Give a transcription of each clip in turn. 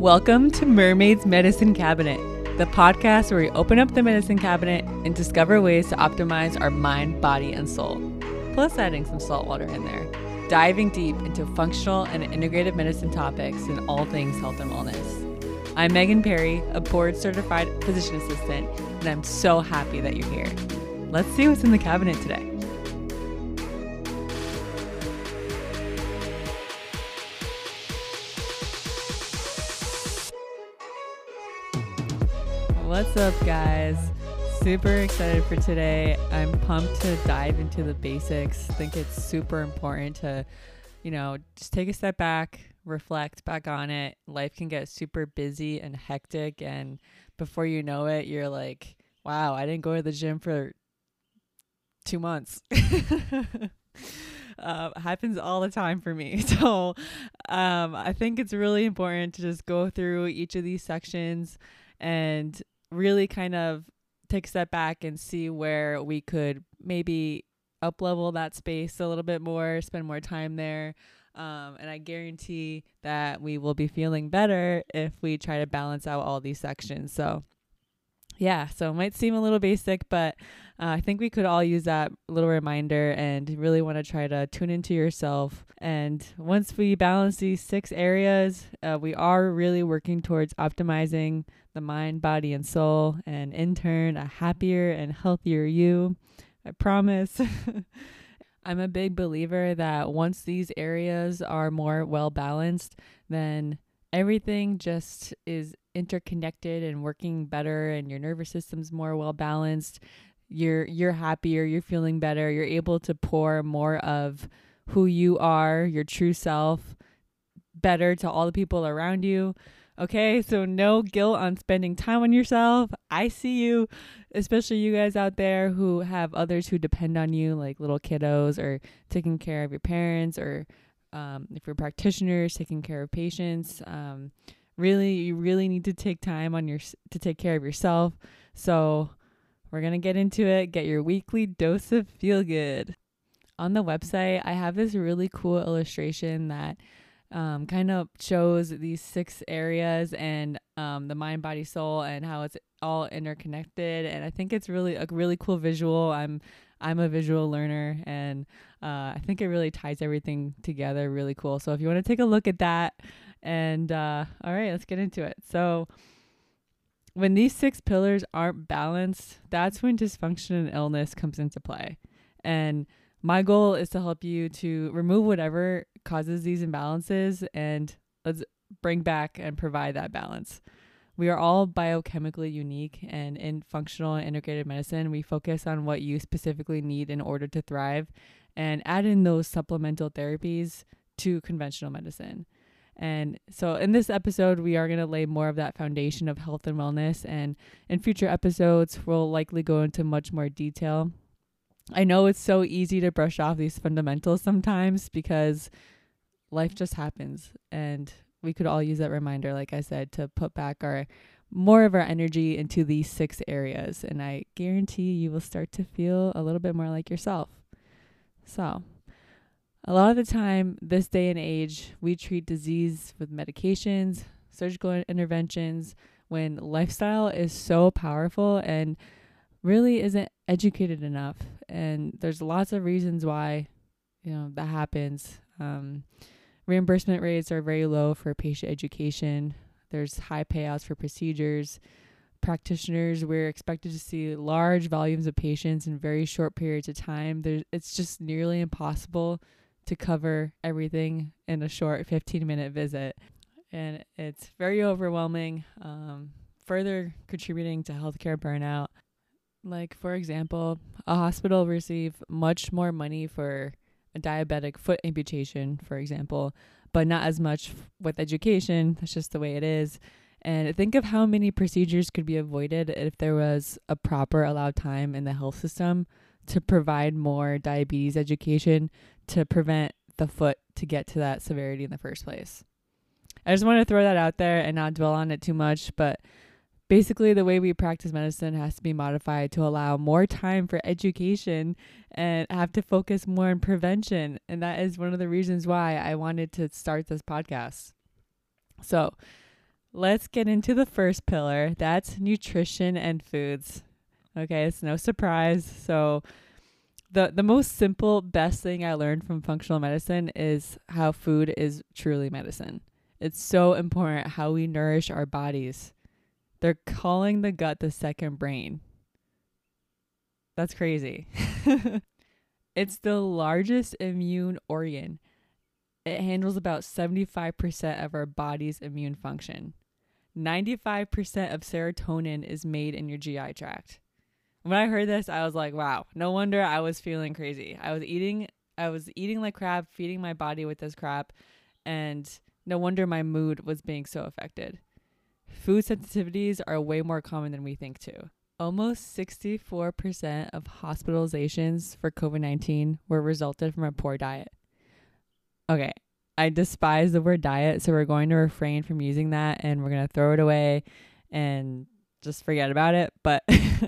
Welcome to Mermaid's Medicine Cabinet, the podcast where we open up the medicine cabinet and discover ways to optimize our mind, body, and soul. Plus, adding some salt water in there. Diving deep into functional and integrative medicine topics and all things health and wellness. I'm Megan Perry, a board certified physician assistant, and I'm so happy that you're here. Let's see what's in the cabinet today. What's up, guys? Super excited for today. I'm pumped to dive into the basics. think it's super important to, you know, just take a step back, reflect back on it. Life can get super busy and hectic, and before you know it, you're like, wow, I didn't go to the gym for two months. uh, happens all the time for me. So um, I think it's really important to just go through each of these sections and really kind of take a step back and see where we could maybe up level that space a little bit more, spend more time there. Um, and I guarantee that we will be feeling better if we try to balance out all these sections. So, yeah, so it might seem a little basic, but uh, I think we could all use that little reminder and really want to try to tune into yourself. And once we balance these six areas, uh, we are really working towards optimizing the mind, body, and soul, and in turn, a happier and healthier you. I promise. I'm a big believer that once these areas are more well balanced, then everything just is interconnected and working better and your nervous system's more well balanced. You're you're happier, you're feeling better, you're able to pour more of who you are, your true self better to all the people around you. Okay, so no guilt on spending time on yourself. I see you, especially you guys out there who have others who depend on you, like little kiddos, or taking care of your parents, or um, if you're practitioners, taking care of patients. Um, really, you really need to take time on your to take care of yourself. So we're gonna get into it. Get your weekly dose of feel good. On the website, I have this really cool illustration that um, kind of shows these six areas and um, the mind, body, soul, and how it's all interconnected. And I think it's really a really cool visual. I'm I'm a visual learner, and uh, I think it really ties everything together really cool. So if you want to take a look at that, and uh, all right, let's get into it. So when these six pillars aren't balanced, that's when dysfunction and illness comes into play. And my goal is to help you to remove whatever causes these imbalances and let's bring back and provide that balance. We are all biochemically unique, and in functional and integrated medicine, we focus on what you specifically need in order to thrive and add in those supplemental therapies to conventional medicine. And so, in this episode, we are going to lay more of that foundation of health and wellness. And in future episodes, we'll likely go into much more detail I know it's so easy to brush off these fundamentals sometimes because life just happens and we could all use that reminder like I said to put back our more of our energy into these six areas and I guarantee you will start to feel a little bit more like yourself. So, a lot of the time this day and age we treat disease with medications, surgical interventions when lifestyle is so powerful and really isn't educated enough. And there's lots of reasons why you know that happens. Um, reimbursement rates are very low for patient education. There's high payouts for procedures. Practitioners we're expected to see large volumes of patients in very short periods of time. There's it's just nearly impossible to cover everything in a short 15 minute visit and it's very overwhelming um, further contributing to healthcare burnout like, for example, a hospital receive much more money for a diabetic foot amputation, for example, but not as much with education. That's just the way it is. And think of how many procedures could be avoided if there was a proper allowed time in the health system to provide more diabetes education to prevent the foot to get to that severity in the first place. I just want to throw that out there and not dwell on it too much, but basically the way we practice medicine has to be modified to allow more time for education and have to focus more on prevention and that is one of the reasons why I wanted to start this podcast. So, let's get into the first pillar. That's nutrition and foods. Okay, it's no surprise. So the the most simple best thing I learned from functional medicine is how food is truly medicine. It's so important how we nourish our bodies. They're calling the gut the second brain. That's crazy. it's the largest immune organ. It handles about 75% of our body's immune function. 95% of serotonin is made in your GI tract. When I heard this, I was like, wow, no wonder I was feeling crazy. I was eating I was eating like crap, feeding my body with this crap, and no wonder my mood was being so affected. Food sensitivities are way more common than we think too. Almost 64% of hospitalizations for COVID 19 were resulted from a poor diet. Okay, I despise the word diet, so we're going to refrain from using that and we're going to throw it away and just forget about it. But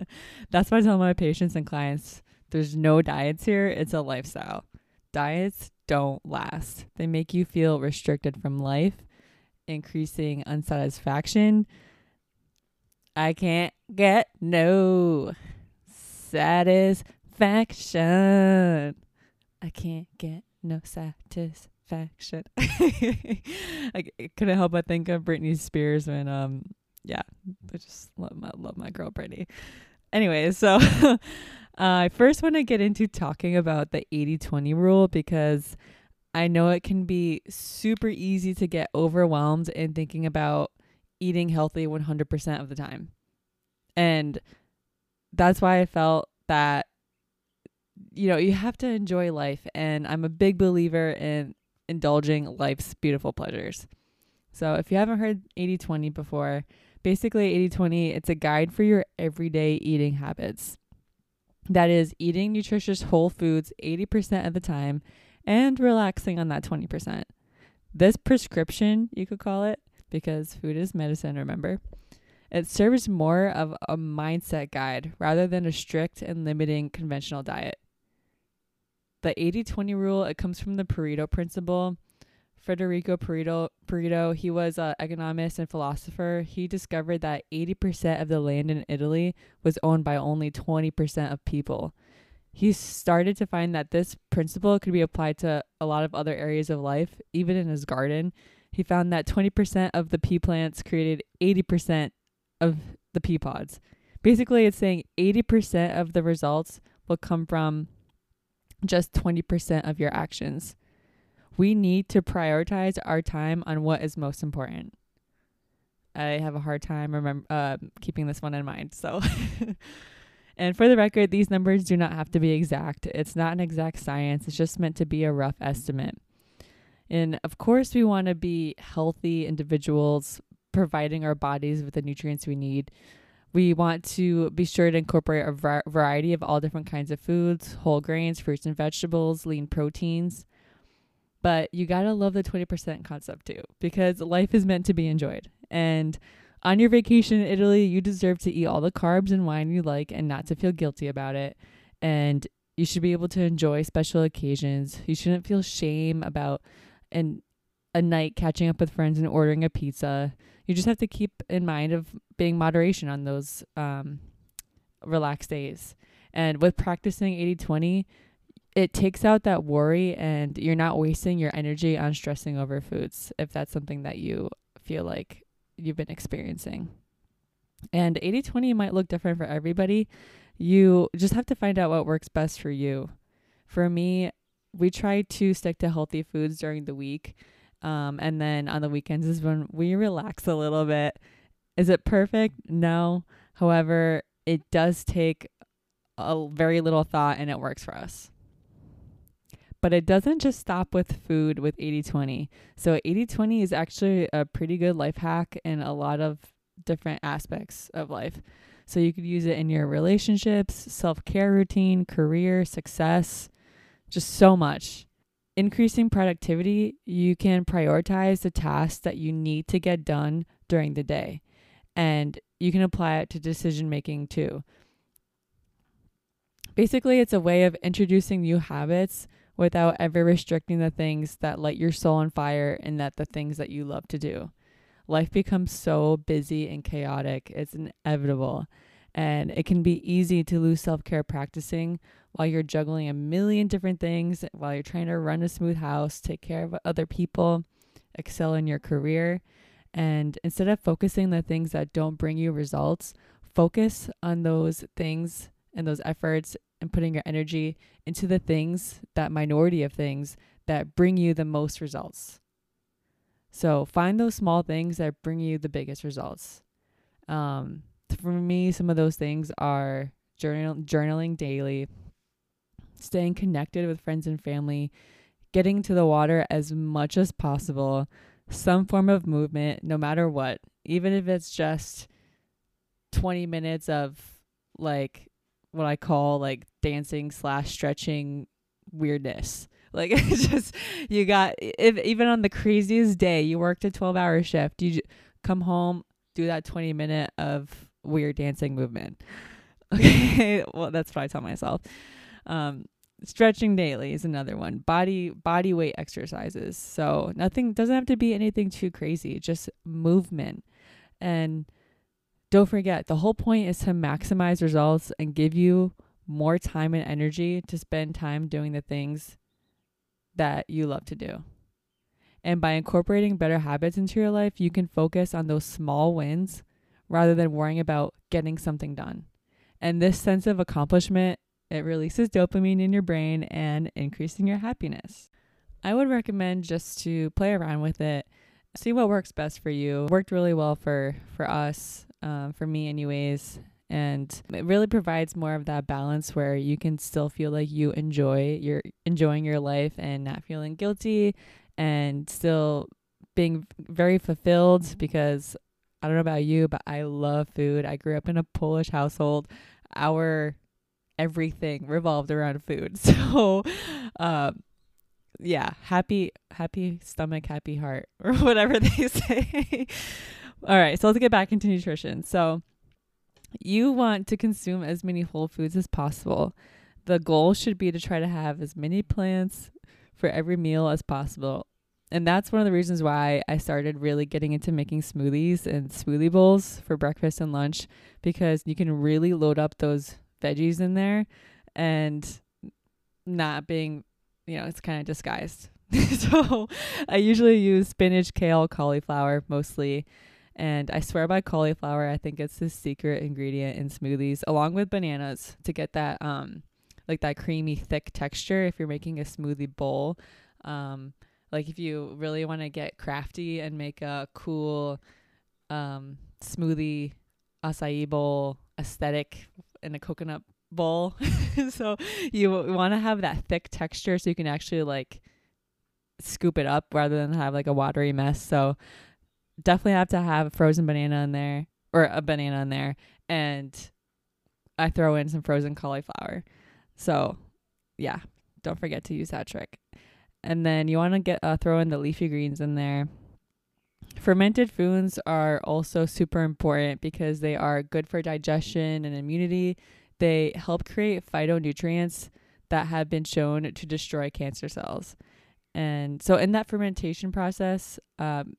that's why I tell my patients and clients there's no diets here, it's a lifestyle. Diets don't last, they make you feel restricted from life, increasing unsatisfaction. I can't get no satisfaction. I can't get no satisfaction. I couldn't help but think of Britney Spears when um yeah, I just love my love my girl Britney. Anyway, so uh, I first want to get into talking about the 80-20 rule because I know it can be super easy to get overwhelmed in thinking about eating healthy 100% of the time. And that's why I felt that you know, you have to enjoy life and I'm a big believer in indulging life's beautiful pleasures. So, if you haven't heard 80 20 before, basically 80 20, it's a guide for your everyday eating habits. That is, eating nutritious whole foods 80% of the time and relaxing on that 20%. This prescription, you could call it, because food is medicine, remember? It serves more of a mindset guide rather than a strict and limiting conventional diet the 80-20 rule it comes from the pareto principle federico pareto pareto he was an economist and philosopher. He discovered that 80% of the land in italy was owned by only 20% of people. He started to find that this principle could be applied to a lot of other areas of life even in his garden. He found that 20% of the pea plants created 80% of the pea pods. Basically it's saying 80% of the results will come from just 20% of your actions. We need to prioritize our time on what is most important. I have a hard time remember uh, keeping this one in mind. So, and for the record, these numbers do not have to be exact. It's not an exact science. It's just meant to be a rough estimate. And of course, we want to be healthy individuals, providing our bodies with the nutrients we need we want to be sure to incorporate a var- variety of all different kinds of foods, whole grains, fruits and vegetables, lean proteins. But you got to love the 20% concept too, because life is meant to be enjoyed. And on your vacation in Italy, you deserve to eat all the carbs and wine you like and not to feel guilty about it. And you should be able to enjoy special occasions. You shouldn't feel shame about and a night catching up with friends and ordering a pizza you just have to keep in mind of being moderation on those um, relaxed days. And with practicing 80 20, it takes out that worry and you're not wasting your energy on stressing over foods if that's something that you feel like you've been experiencing. And 80 20 might look different for everybody. You just have to find out what works best for you. For me, we try to stick to healthy foods during the week um, and then on the weekends is when we relax a little bit. Is it perfect? No. However, it does take a very little thought and it works for us. But it doesn't just stop with food with 80 20. So 80 20 is actually a pretty good life hack in a lot of different aspects of life. So you could use it in your relationships, self care routine, career, success, just so much increasing productivity, you can prioritize the tasks that you need to get done during the day. And you can apply it to decision making too. Basically, it's a way of introducing new habits without ever restricting the things that light your soul on fire and that the things that you love to do. life becomes so busy and chaotic. It's inevitable. And it can be easy to lose self care practicing while you're juggling a million different things, while you're trying to run a smooth house, take care of other people, excel in your career. And instead of focusing the things that don't bring you results, focus on those things and those efforts and putting your energy into the things, that minority of things that bring you the most results. So find those small things that bring you the biggest results. Um, for me, some of those things are journal journaling daily, staying connected with friends and family, getting to the water as much as possible, some form of movement, no matter what, even if it's just 20 minutes of like what I call like dancing slash stretching weirdness. Like it's just you got if even on the craziest day you worked a 12 hour shift, you j- come home, do that 20 minute of weird dancing movement. Okay, well that's what I tell myself. Um, stretching daily is another one. Body body weight exercises. So nothing doesn't have to be anything too crazy. Just movement. And don't forget, the whole point is to maximize results and give you more time and energy to spend time doing the things that you love to do. And by incorporating better habits into your life, you can focus on those small wins rather than worrying about getting something done. And this sense of accomplishment, it releases dopamine in your brain and increasing your happiness. I would recommend just to play around with it, see what works best for you. Worked really well for for us, um, for me, anyways. And it really provides more of that balance where you can still feel like you enjoy you're enjoying your life and not feeling guilty and still being very fulfilled because I don't know about you, but I love food. I grew up in a Polish household. Our everything revolved around food. So, um, yeah, happy, happy stomach, happy heart, or whatever they say. All right, so let's get back into nutrition. So, you want to consume as many whole foods as possible. The goal should be to try to have as many plants for every meal as possible. And that's one of the reasons why I started really getting into making smoothies and smoothie bowls for breakfast and lunch because you can really load up those veggies in there and not being, you know, it's kind of disguised. so I usually use spinach, kale, cauliflower mostly. And I swear by cauliflower, I think it's the secret ingredient in smoothies, along with bananas to get that um like that creamy thick texture if you're making a smoothie bowl. Um like if you really want to get crafty and make a cool um smoothie acai bowl aesthetic in a coconut bowl. so you want to have that thick texture so you can actually like scoop it up rather than have like a watery mess. So definitely have to have a frozen banana in there or a banana in there and I throw in some frozen cauliflower. So, yeah, don't forget to use that trick. And then you want to get uh, throw in the leafy greens in there. Fermented foods are also super important because they are good for digestion and immunity. They help create phytonutrients that have been shown to destroy cancer cells. And so, in that fermentation process, um,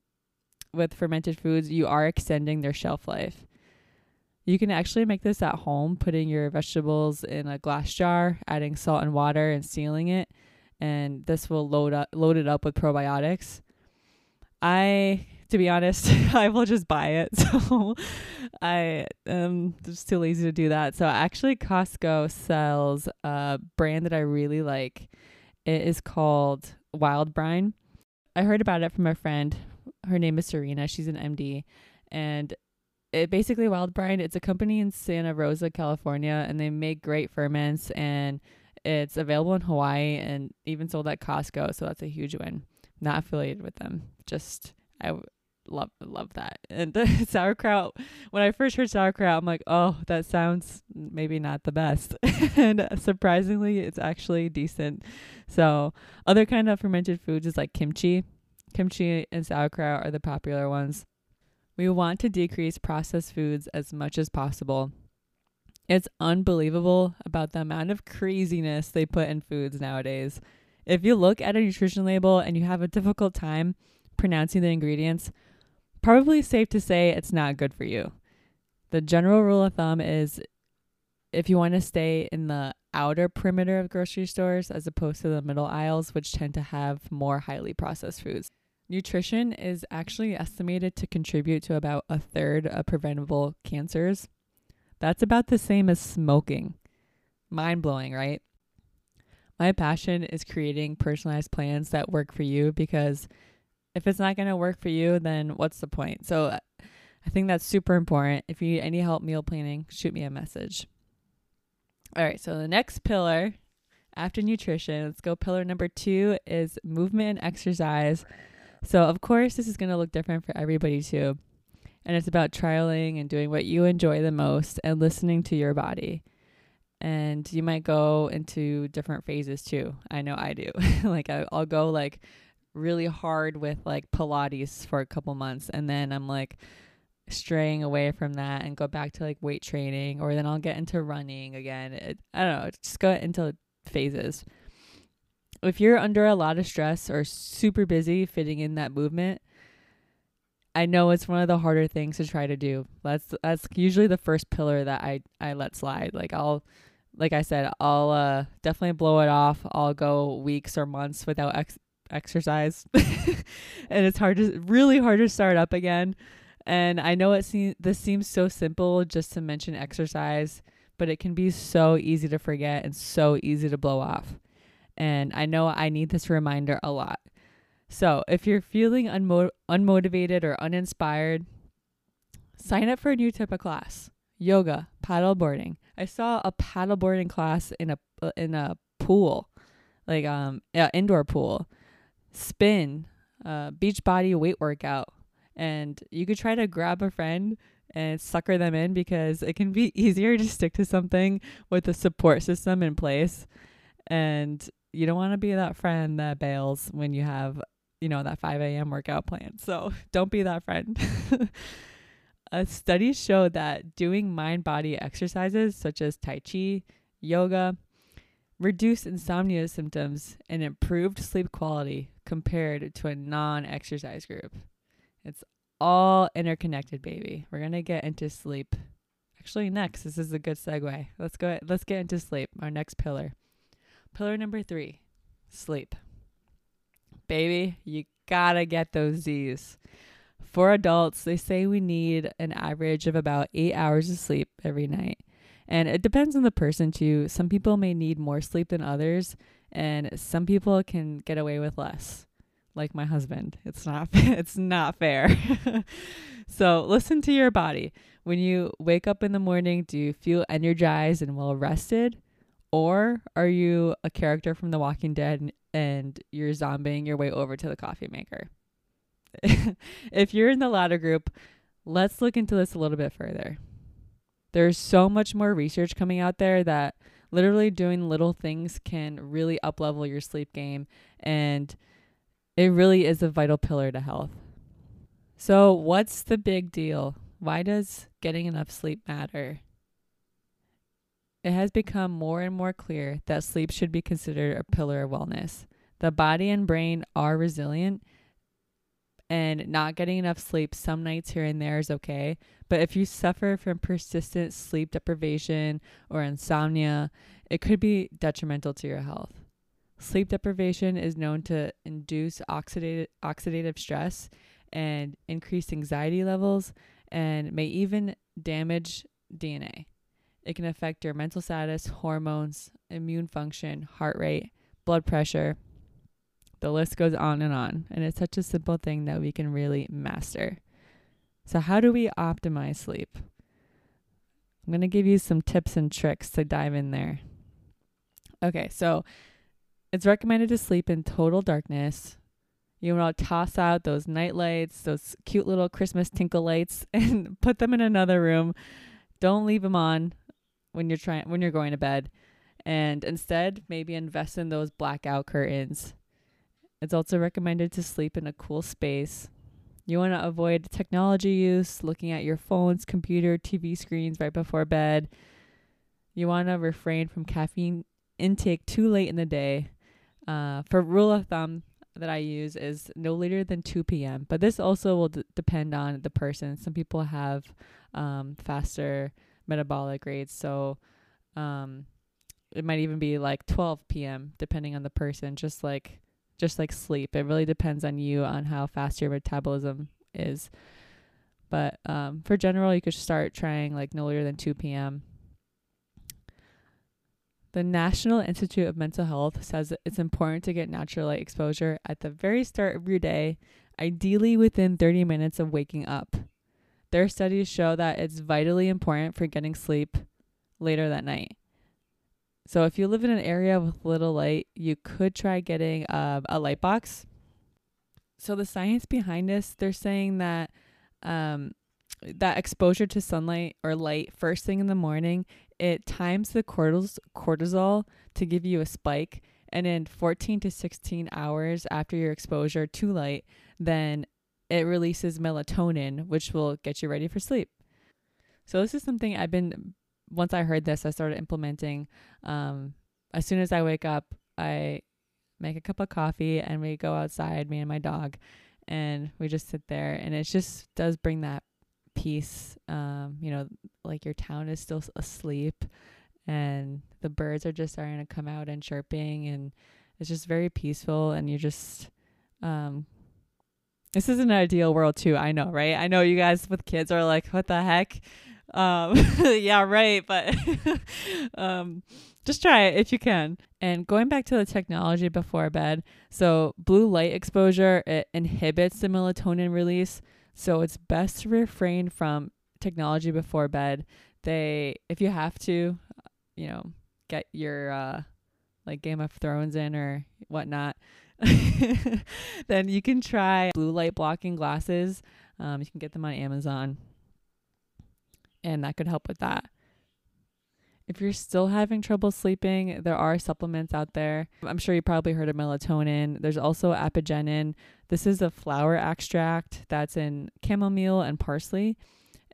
with fermented foods, you are extending their shelf life. You can actually make this at home, putting your vegetables in a glass jar, adding salt and water, and sealing it. And this will load up, load it up with probiotics. I, to be honest, I will just buy it. So I am just too lazy to do that. So actually, Costco sells a brand that I really like. It is called Wild Brine. I heard about it from a friend. Her name is Serena. She's an MD, and it basically Wild Brine. It's a company in Santa Rosa, California, and they make great ferments. And it's available in Hawaii and even sold at Costco. So that's a huge win. Not affiliated with them. Just I love love that. And the sauerkraut. When I first heard sauerkraut, I'm like, oh, that sounds maybe not the best. and surprisingly, it's actually decent. So other kind of fermented foods is like kimchi. Kimchi and sauerkraut are the popular ones. We want to decrease processed foods as much as possible. It's unbelievable about the amount of craziness they put in foods nowadays. If you look at a nutrition label and you have a difficult time pronouncing the ingredients, probably safe to say it's not good for you. The general rule of thumb is if you want to stay in the outer perimeter of grocery stores as opposed to the middle aisles, which tend to have more highly processed foods. Nutrition is actually estimated to contribute to about a third of preventable cancers. That's about the same as smoking. Mind blowing, right? My passion is creating personalized plans that work for you because if it's not going to work for you, then what's the point? So uh, I think that's super important. If you need any help meal planning, shoot me a message. All right, so the next pillar after nutrition, let's go. Pillar number two is movement and exercise. So, of course, this is going to look different for everybody too. And it's about trialing and doing what you enjoy the most and listening to your body. And you might go into different phases too. I know I do. like, I, I'll go like really hard with like Pilates for a couple months. And then I'm like, straying away from that and go back to like weight training or then I'll get into running again. It, I don't know, just go into phases. If you're under a lot of stress or super busy fitting in that movement, I know it's one of the harder things to try to do. That's that's usually the first pillar that I I let slide. Like I'll like I said, I'll uh definitely blow it off. I'll go weeks or months without ex- exercise. and it's hard to really hard to start up again. And I know it seems this seems so simple just to mention exercise, but it can be so easy to forget and so easy to blow off. And I know I need this reminder a lot. So, if you're feeling unmo- unmotivated or uninspired, sign up for a new type of class. Yoga, paddleboarding. I saw a paddleboarding class in a in a pool, like um yeah, indoor pool. Spin, uh, beach body weight workout and you could try to grab a friend and sucker them in because it can be easier to stick to something with a support system in place and you don't want to be that friend that bails when you have you know that 5 a.m workout plan so don't be that friend a study showed that doing mind body exercises such as tai chi yoga reduced insomnia symptoms and improved sleep quality compared to a non-exercise group it's all interconnected, baby. We're gonna get into sleep. Actually, next, this is a good segue. Let's go. Let's get into sleep. Our next pillar. Pillar number three, sleep. Baby, you gotta get those Z's. For adults, they say we need an average of about eight hours of sleep every night. And it depends on the person too. Some people may need more sleep than others, and some people can get away with less like my husband. It's not it's not fair. so, listen to your body. When you wake up in the morning, do you feel energized and well rested? Or are you a character from The Walking Dead and you're zombieing your way over to the coffee maker? if you're in the latter group, let's look into this a little bit further. There's so much more research coming out there that literally doing little things can really uplevel your sleep game and it really is a vital pillar to health. So, what's the big deal? Why does getting enough sleep matter? It has become more and more clear that sleep should be considered a pillar of wellness. The body and brain are resilient, and not getting enough sleep some nights here and there is okay. But if you suffer from persistent sleep deprivation or insomnia, it could be detrimental to your health. Sleep deprivation is known to induce oxidative, oxidative stress and increase anxiety levels and may even damage DNA. It can affect your mental status, hormones, immune function, heart rate, blood pressure. The list goes on and on. And it's such a simple thing that we can really master. So, how do we optimize sleep? I'm going to give you some tips and tricks to dive in there. Okay, so it's recommended to sleep in total darkness. You want to toss out those night lights, those cute little Christmas tinkle lights, and put them in another room. Don't leave them on when you're trying when you're going to bed, and instead maybe invest in those blackout curtains. It's also recommended to sleep in a cool space. You want to avoid technology use, looking at your phones, computer, TV screens right before bed. You want to refrain from caffeine intake too late in the day uh, for rule of thumb, that I use is no later than 2 p.m. But this also will d- depend on the person. Some people have um, faster metabolic rates, so um, it might even be like 12 p.m. depending on the person. Just like just like sleep, it really depends on you on how fast your metabolism is. But um, for general, you could start trying like no later than 2 p.m. The National Institute of Mental Health says it's important to get natural light exposure at the very start of your day, ideally within 30 minutes of waking up. Their studies show that it's vitally important for getting sleep later that night. So if you live in an area with little light, you could try getting uh, a light box. So the science behind this, they're saying that um, that exposure to sunlight or light first thing in the morning it times the cortisol to give you a spike and in 14 to 16 hours after your exposure to light then it releases melatonin which will get you ready for sleep so this is something i've been once i heard this i started implementing um, as soon as i wake up i make a cup of coffee and we go outside me and my dog and we just sit there and it just does bring that peace. Um, you know, like your town is still asleep and the birds are just starting to come out and chirping and it's just very peaceful and you just um this is an ideal world too. I know, right? I know you guys with kids are like, what the heck? Um yeah, right, but um just try it if you can. And going back to the technology before bed, so blue light exposure it inhibits the melatonin release. So it's best to refrain from technology before bed. They, if you have to, you know, get your uh, like Game of Thrones in or whatnot, then you can try blue light blocking glasses. Um, you can get them on Amazon, and that could help with that. If you're still having trouble sleeping, there are supplements out there. I'm sure you probably heard of melatonin. There's also apigenin. This is a flower extract that's in chamomile and parsley.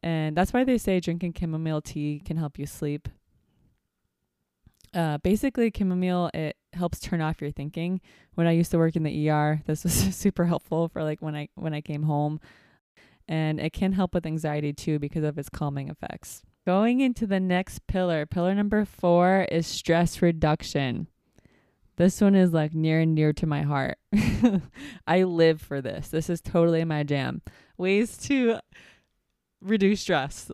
And that's why they say drinking chamomile tea can help you sleep. Uh, basically, chamomile it helps turn off your thinking. When I used to work in the ER, this was super helpful for like when I when I came home, and it can help with anxiety too because of its calming effects. Going into the next pillar, pillar number four is stress reduction. This one is like near and dear to my heart. I live for this. This is totally my jam. Ways to reduce stress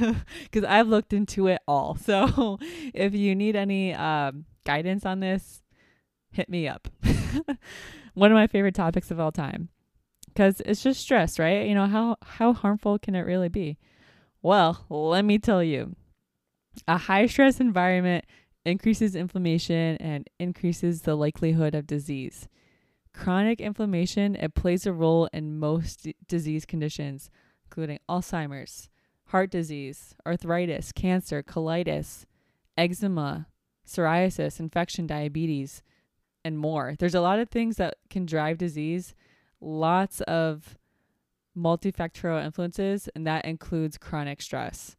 because I've looked into it all. So if you need any um, guidance on this, hit me up. One of my favorite topics of all time because it's just stress, right? You know how how harmful can it really be? Well, let me tell you, a high stress environment increases inflammation and increases the likelihood of disease. Chronic inflammation it plays a role in most d- disease conditions, including Alzheimer's, heart disease, arthritis, cancer, colitis, eczema, psoriasis, infection, diabetes, and more. There's a lot of things that can drive disease. Lots of multifactorial influences, and that includes chronic stress.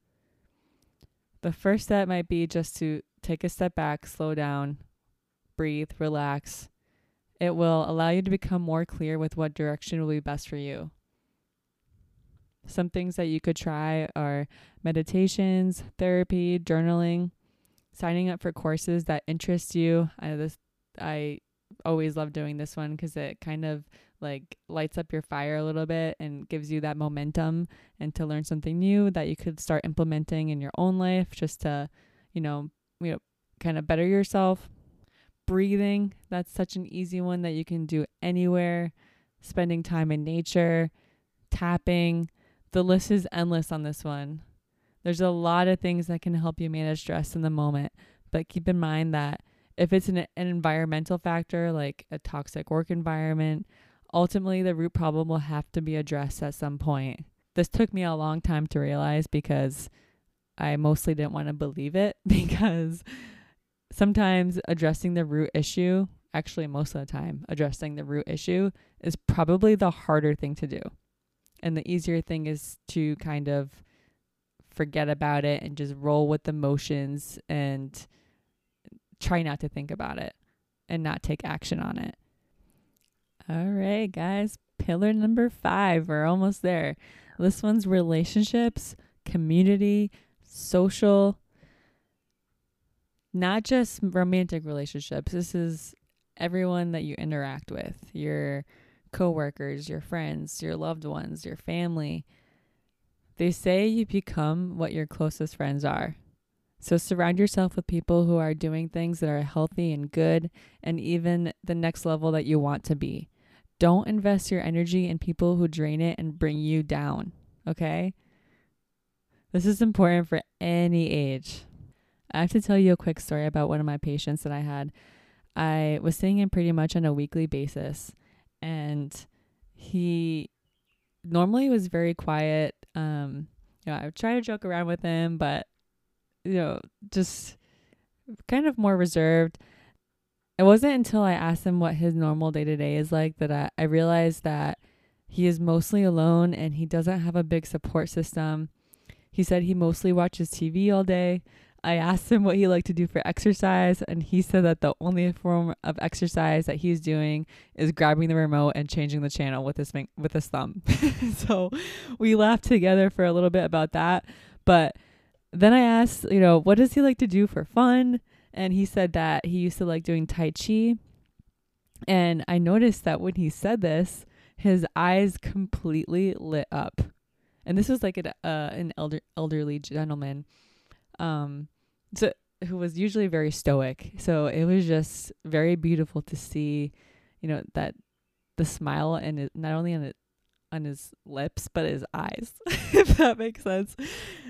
The first step might be just to take a step back, slow down, breathe, relax. It will allow you to become more clear with what direction will be best for you. Some things that you could try are meditations, therapy, journaling, signing up for courses that interest you. I this I always love doing this one because it kind of like lights up your fire a little bit and gives you that momentum and to learn something new that you could start implementing in your own life just to, you know, you know, kind of better yourself. Breathing, that's such an easy one that you can do anywhere. Spending time in nature, tapping. The list is endless on this one. There's a lot of things that can help you manage stress in the moment, but keep in mind that if it's an, an environmental factor like a toxic work environment ultimately the root problem will have to be addressed at some point. This took me a long time to realize because I mostly didn't want to believe it because sometimes addressing the root issue, actually, most of the time, addressing the root issue is probably the harder thing to do. And the easier thing is to kind of forget about it and just roll with the motions and try not to think about it and not take action on it All right, guys. Pillar number five. We're almost there. This one's relationships, community, social, not just romantic relationships. This is everyone that you interact with your coworkers, your friends, your loved ones, your family. They say you become what your closest friends are. So surround yourself with people who are doing things that are healthy and good and even the next level that you want to be. Don't invest your energy in people who drain it and bring you down, okay? This is important for any age. I have to tell you a quick story about one of my patients that I had. I was seeing him pretty much on a weekly basis, and he normally was very quiet. Um, you know, I would try to joke around with him, but you know, just kind of more reserved. It wasn't until I asked him what his normal day to day is like that I, I realized that he is mostly alone and he doesn't have a big support system. He said he mostly watches TV all day. I asked him what he liked to do for exercise, and he said that the only form of exercise that he's doing is grabbing the remote and changing the channel with his with his thumb. so we laughed together for a little bit about that, but then I asked, you know, what does he like to do for fun? And he said that he used to like doing Tai Chi. And I noticed that when he said this, his eyes completely lit up. And this was like an, uh, an elder, elderly gentleman um, so, who was usually very stoic. So it was just very beautiful to see, you know, that the smile and it, not only on it on his lips but his eyes if that makes sense.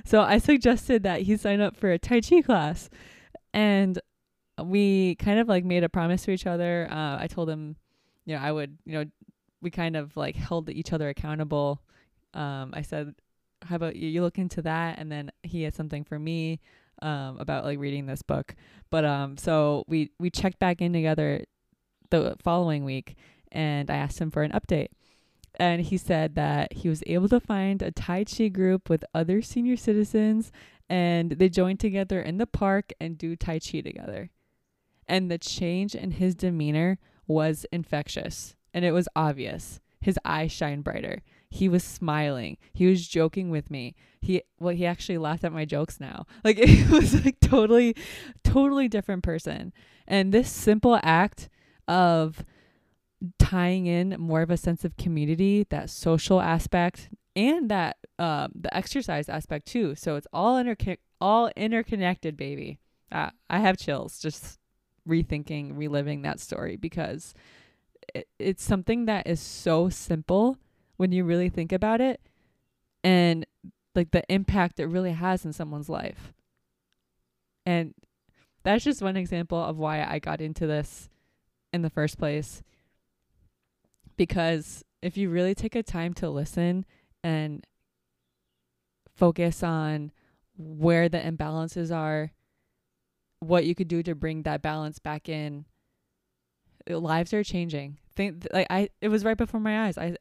So i suggested that he sign up for a tai chi class. And we kind of like made a promise to each other. Uh, i told him you know i would you know we kind of like held each other accountable. Um, i said how about you, you look into that? And then he had something for me um, about like reading this book but um so we we checked back in together the following week and i asked him for an update and he said that he was able to find a Tai Chi group with other senior citizens and they joined together in the park and do Tai Chi together. And the change in his demeanor was infectious and it was obvious. His eyes shine brighter. He was smiling. He was joking with me. He well he actually laughed at my jokes now. Like it was like totally totally different person. And this simple act of tying in more of a sense of community, that social aspect, and that um, the exercise aspect too. So it's all inter all interconnected, baby. I have chills just rethinking, reliving that story because it, it's something that is so simple when you really think about it, and like the impact it really has in someone's life. And that's just one example of why I got into this in the first place because if you really take a time to listen and focus on where the imbalances are, what you could do to bring that balance back in, lives are changing. Think like I it was right before my eyes. I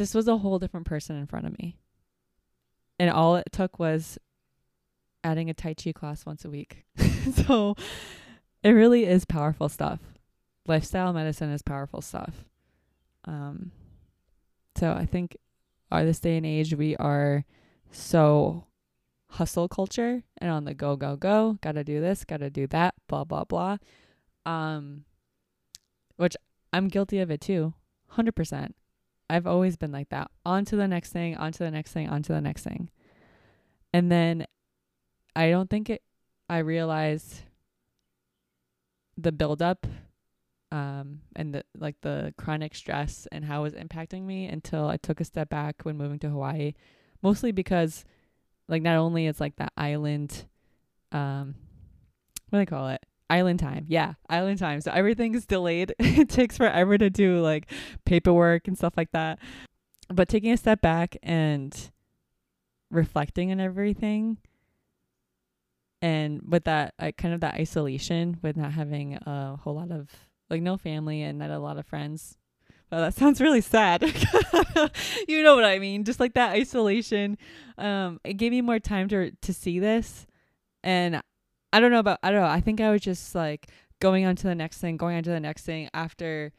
this was a whole different person in front of me. And all it took was adding a Tai Chi class once a week. so it really is powerful stuff lifestyle medicine is powerful stuff. Um, so I think our this day and age we are so hustle culture and on the go go go gotta do this gotta do that blah blah blah um which i'm guilty of it too 100% i've always been like that on to the next thing on to the next thing on to the next thing and then i don't think it i realized the buildup um, and the like the chronic stress and how it was impacting me until I took a step back when moving to Hawaii, mostly because like not only it's like that island, um, what do they call it? Island time. Yeah, island time. So everything's delayed. it takes forever to do like paperwork and stuff like that. But taking a step back and reflecting on everything and with that uh, kind of that isolation with not having a whole lot of like no family and not a lot of friends. Well, that sounds really sad. you know what I mean? Just like that isolation. Um, it gave me more time to to see this, and I don't know about I don't know. I think I was just like going on to the next thing, going on to the next thing after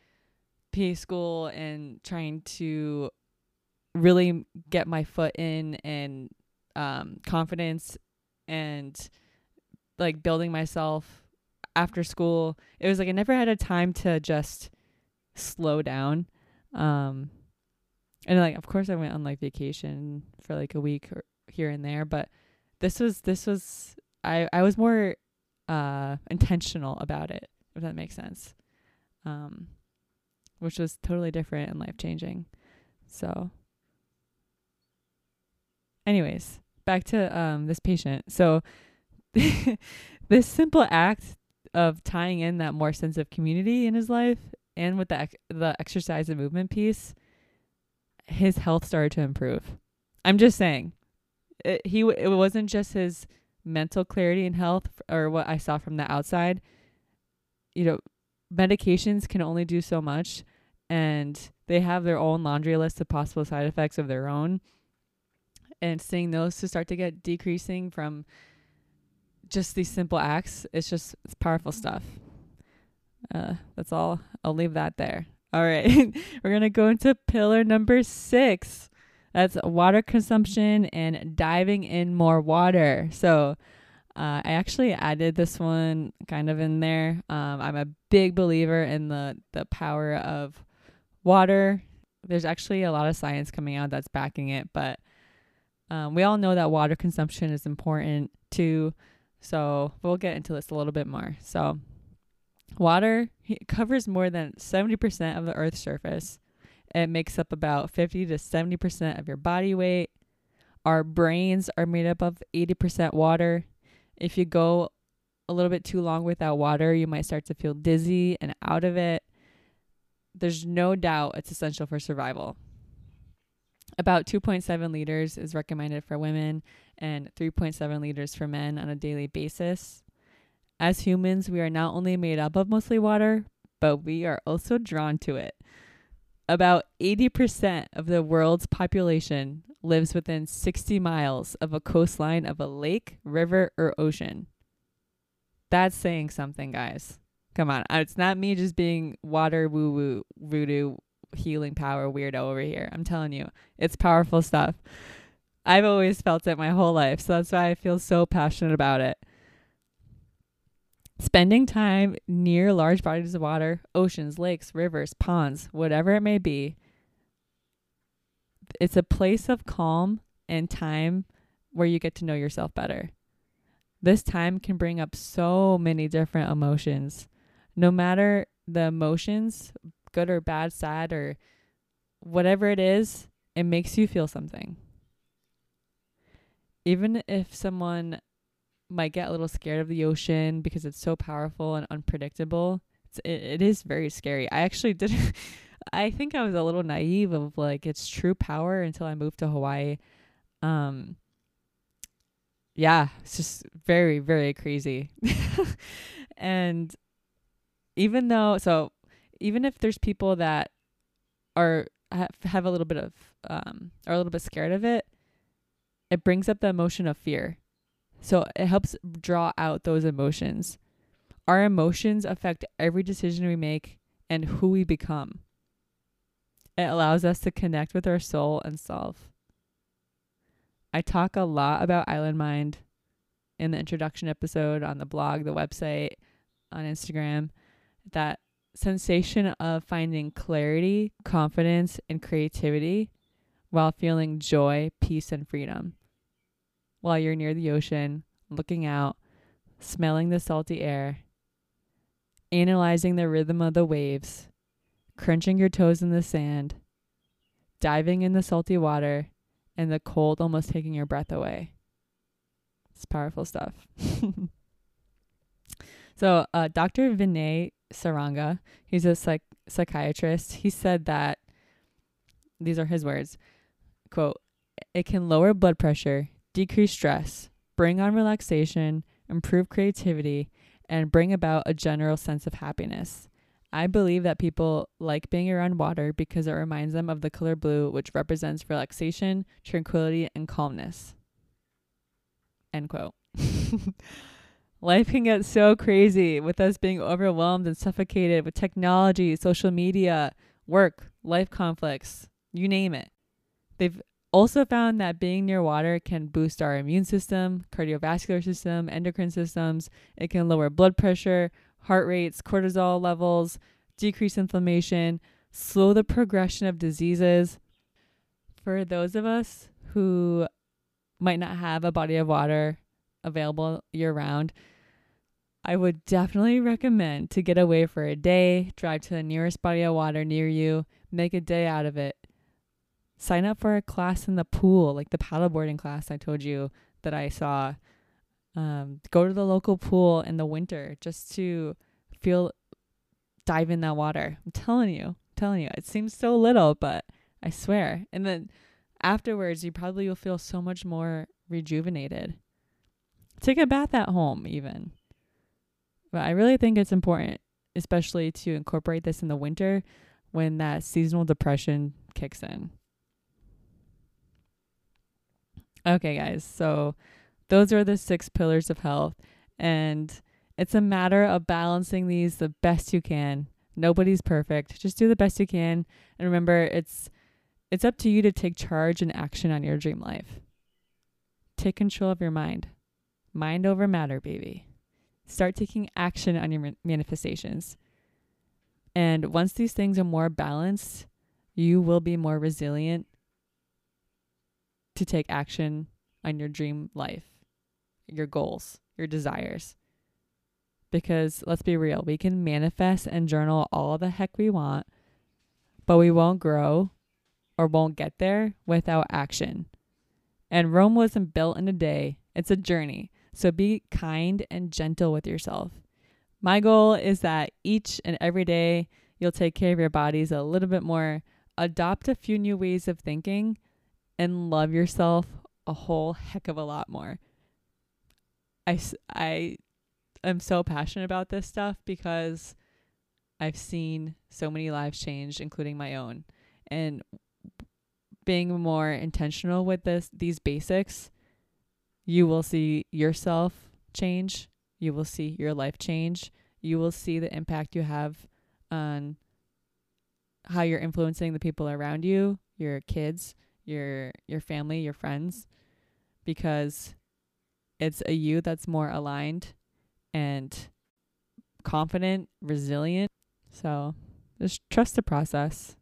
PA school and trying to really get my foot in and um, confidence and like building myself after school. It was like I never had a time to just slow down. Um, and like of course I went on like vacation for like a week or here and there, but this was this was I I was more uh intentional about it, if that makes sense. Um which was totally different and life changing. So anyways, back to um this patient. So this simple act of tying in that more sense of community in his life and with the the exercise and movement piece his health started to improve. I'm just saying. It, he it wasn't just his mental clarity and health or what I saw from the outside. You know, medications can only do so much and they have their own laundry list of possible side effects of their own. And seeing those to start to get decreasing from just these simple acts, it's just it's powerful stuff. Uh, that's all. I'll leave that there. All right. We're going to go into pillar number six. That's water consumption and diving in more water. So, uh, I actually added this one kind of in there. Um, I'm a big believer in the, the power of water. There's actually a lot of science coming out that's backing it, but um, we all know that water consumption is important too. So, we'll get into this a little bit more. So, Water covers more than 70% of the Earth's surface. It makes up about 50 to 70% of your body weight. Our brains are made up of 80% water. If you go a little bit too long without water, you might start to feel dizzy and out of it. There's no doubt it's essential for survival. About 2.7 liters is recommended for women and 3.7 liters for men on a daily basis. As humans, we are not only made up of mostly water, but we are also drawn to it. About 80% of the world's population lives within 60 miles of a coastline of a lake, river, or ocean. That's saying something, guys. Come on. Uh, it's not me just being water woo woo voodoo healing power weirdo over here. I'm telling you, it's powerful stuff. I've always felt it my whole life, so that's why I feel so passionate about it. Spending time near large bodies of water, oceans, lakes, rivers, ponds, whatever it may be, it's a place of calm and time where you get to know yourself better. This time can bring up so many different emotions. No matter the emotions, good or bad, sad, or whatever it is, it makes you feel something. Even if someone might get a little scared of the ocean because it's so powerful and unpredictable. It's, it, it is very scary. I actually did. I think I was a little naive of like its true power until I moved to Hawaii. Um, yeah, it's just very, very crazy. and even though, so even if there's people that are have, have a little bit of um are a little bit scared of it, it brings up the emotion of fear. So it helps draw out those emotions. Our emotions affect every decision we make and who we become. It allows us to connect with our soul and self. I talk a lot about Island Mind in the introduction episode on the blog, the website, on Instagram. That sensation of finding clarity, confidence, and creativity while feeling joy, peace, and freedom while you're near the ocean, looking out, smelling the salty air, analyzing the rhythm of the waves, crunching your toes in the sand, diving in the salty water, and the cold almost taking your breath away. It's powerful stuff. so, uh, Dr. Vinay Saranga, he's a psych- psychiatrist, he said that these are his words quote, it can lower blood pressure, decrease stress, bring on relaxation, improve creativity, and bring about a general sense of happiness. I believe that people like being around water because it reminds them of the color blue, which represents relaxation, tranquility, and calmness. End quote. Life can get so crazy with us being overwhelmed and suffocated with technology, social media, work, life conflicts, you name it. They've also found that being near water can boost our immune system, cardiovascular system, endocrine systems. It can lower blood pressure, heart rates, cortisol levels, decrease inflammation, slow the progression of diseases. For those of us who might not have a body of water available year round, I would definitely recommend to get away for a day, drive to the nearest body of water near you, make a day out of it. Sign up for a class in the pool, like the paddleboarding class I told you that I saw. Um, go to the local pool in the winter just to feel dive in that water. I'm telling you, I'm telling you, it seems so little, but I swear. And then afterwards, you probably will feel so much more rejuvenated. Take a bath at home, even. But I really think it's important, especially to incorporate this in the winter when that seasonal depression kicks in. Okay, guys, so those are the six pillars of health, and it's a matter of balancing these the best you can. Nobody's perfect. Just do the best you can, and remember, it's it's up to you to take charge and action on your dream life. Take control of your mind. Mind over matter, baby. Start taking action on your manifestations. And once these things are more balanced, you will be more resilient to take action on your dream life, your goals, your desires. Because let's be real, we can manifest and journal all the heck we want, but we won't grow or won't get there without action. And Rome wasn't built in a day, it's a journey. So be kind and gentle with yourself. My goal is that each and every day you'll take care of your bodies a little bit more, adopt a few new ways of thinking, and love yourself a whole heck of a lot more. I, I am so passionate about this stuff because I've seen so many lives change, including my own. And being more intentional with this these basics you will see yourself change. You will see your life change. You will see the impact you have on how you're influencing the people around you, your kids, your your family, your friends because it's a you that's more aligned and confident, resilient. So, just trust the process.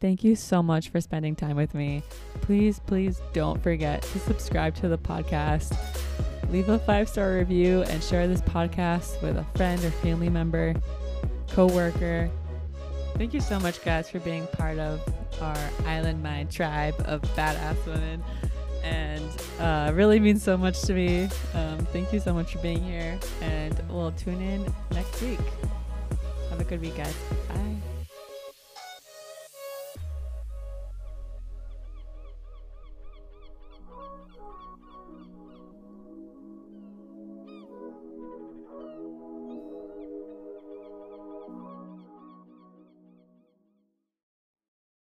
Thank you so much for spending time with me. Please, please don't forget to subscribe to the podcast, leave a five star review, and share this podcast with a friend or family member, coworker. Thank you so much, guys, for being part of our Island Mind tribe of badass women. And uh, really means so much to me. Um, thank you so much for being here. And we'll tune in next week. Have a good week, guys. Bye.